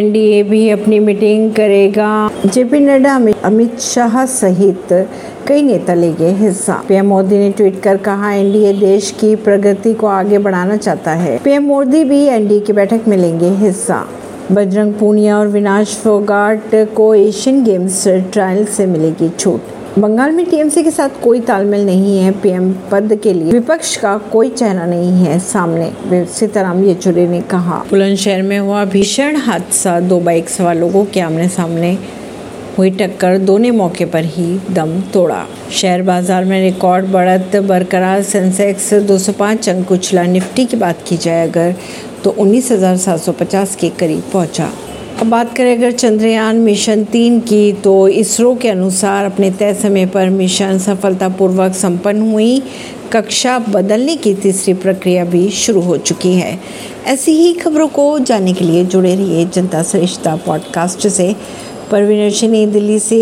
NDA भी अपनी meeting करेगा। जेपी नड्डा अमित शाह सहित कई नेता लेंगे हिस्सा। पीएम मोदी ने ट्वीट कर कहा, एनडीए देश की प्रगति को आगे बढ़ाना चाहता है। पीएम मोदी भी एनडीए की बैठक में लेंगे हिस्सा। बजरंग पूनिया और विनाश फोगाट को एशियन गेम्स ट्रायल से मिलेगी छूट। बंगाल में टीएमसी के साथ कोई तालमेल नहीं है पीएम पद के लिए। विपक्ष का कोई चेहरा नहीं है सामने सीताराम येचुरी ने कहा। बुलंदशहर में हुआ भीषण हादसा दो बाइक सवार लोगों के आमने सामने हुई टक्कर दोनों मौके पर ही दम तोड़ा। शेयर बाज़ार में रिकॉर्ड बढ़त बरकरार सेंसेक्स 205 अंक कुचला निफ्टी की बात की जाए अगर तो 19,750 के करीब पहुँचा। अब बात करें अगर चंद्रयान मिशन तीन की तो इसरो के अनुसार अपने तय समय पर मिशन सफलतापूर्वक संपन्न हुई। कक्षा बदलने की तीसरी प्रक्रिया भी शुरू हो चुकी है। ऐसी ही खबरों को जानने के लिए जुड़े रहिए जनता श्रेष्ठता पॉडकास्ट से। परवीन दिल्ली से।